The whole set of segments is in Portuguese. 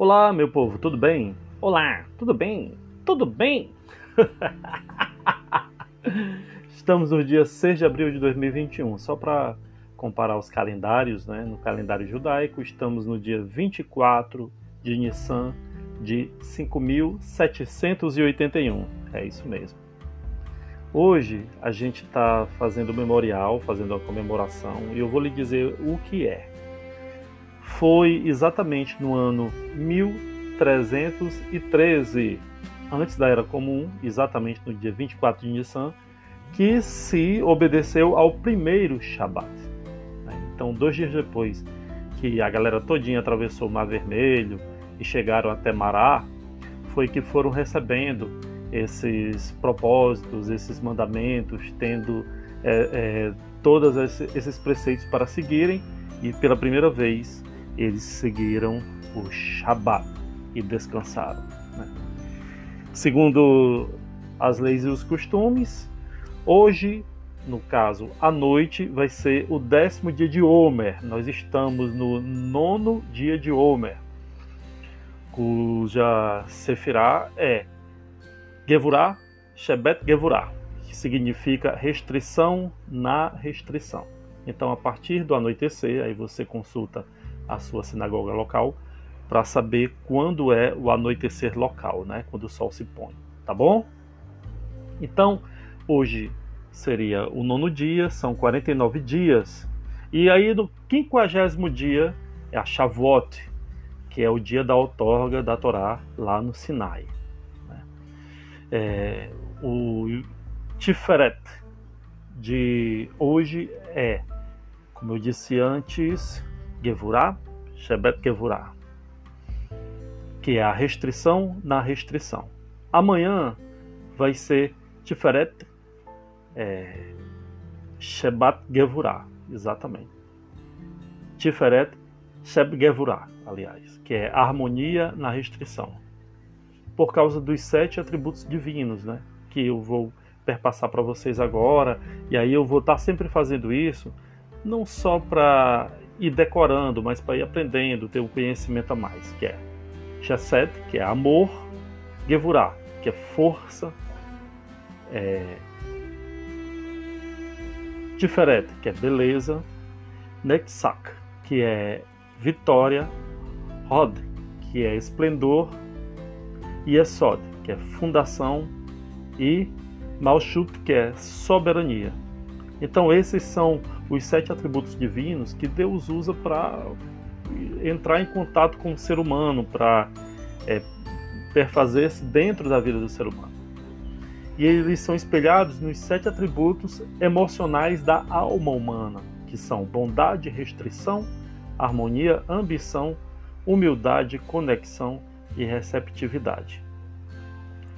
Olá, meu povo, tudo bem? Olá, tudo bem? Tudo bem? Estamos no dia 6 de abril de 2021. Só para comparar os calendários, né? no calendário judaico, estamos no dia 24 de Nissan de 5781. É isso mesmo. Hoje a gente está fazendo o memorial, fazendo a comemoração, e eu vou lhe dizer o que é. Foi exatamente no ano 1313, antes da Era Comum, exatamente no dia 24 de Nissan, que se obedeceu ao primeiro Shabat. Então, dois dias depois que a galera todinha atravessou o Mar Vermelho e chegaram até Mará, foi que foram recebendo esses propósitos, esses mandamentos, tendo é, é, todos esses preceitos para seguirem, e pela primeira vez eles seguiram o Shabat e descansaram. Né? Segundo as leis e os costumes, hoje, no caso, à noite, vai ser o décimo dia de Homer. Nós estamos no nono dia de Homer, cuja Sefirah é Gevurah, Shebet Gevurah, que significa restrição na restrição. Então, a partir do anoitecer, aí você consulta a sua sinagoga local para saber quando é o anoitecer local, né? Quando o sol se põe, tá bom? Então, hoje seria o nono dia, são 49 dias. E aí no quinquagésimo dia é a Shavuot, que é o dia da outorga da Torá lá no Sinai. É, o Tiferet de hoje é, como eu disse antes, Gevurah, Shebet Gevurah, que é a restrição na restrição. Amanhã vai ser Tiferet é, Shebat Gevurah, exatamente. Tiferet Sheb Gevurah, aliás, que é harmonia na restrição por causa dos sete atributos divinos, né? Que eu vou perpassar para vocês agora. E aí eu vou estar tá sempre fazendo isso, não só para ir decorando, mas para ir aprendendo, ter um conhecimento a mais, que é Chesed, que é amor, Gevurah, que é força, é... Tiferet, que é beleza, Nexak, que é vitória, Rod, que é esplendor, Yesod, que é fundação, e Malchut, que é soberania. Então, esses são os sete atributos divinos que Deus usa para entrar em contato com o ser humano, para é, perfazer-se dentro da vida do ser humano. E eles são espelhados nos sete atributos emocionais da alma humana, que são bondade, restrição, harmonia, ambição, humildade, conexão e receptividade.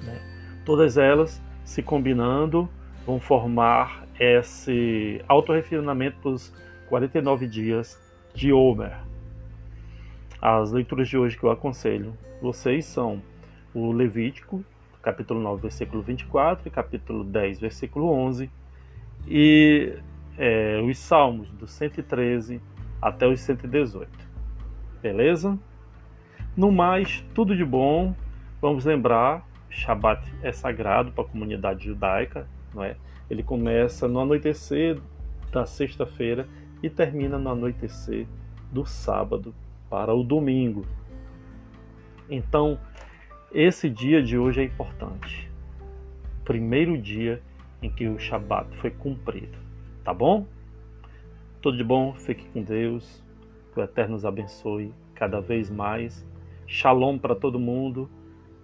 Né? Todas elas se combinando vão formar esse autorrefinamento dos 49 dias de Homer. As leituras de hoje que eu aconselho vocês são o Levítico, capítulo 9, versículo 24, e capítulo 10, versículo 11, e é, os Salmos do 113 até os 118. Beleza? No mais, tudo de bom. Vamos lembrar, Shabat é sagrado para a comunidade judaica, não é? Ele começa no anoitecer da sexta-feira e termina no anoitecer do sábado para o domingo. Então, esse dia de hoje é importante. Primeiro dia em que o Shabat foi cumprido. Tá bom? Tudo de bom, fique com Deus. Que o Eterno nos abençoe cada vez mais Shalom para todo mundo,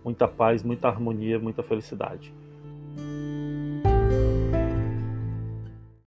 muita paz, muita harmonia, muita felicidade.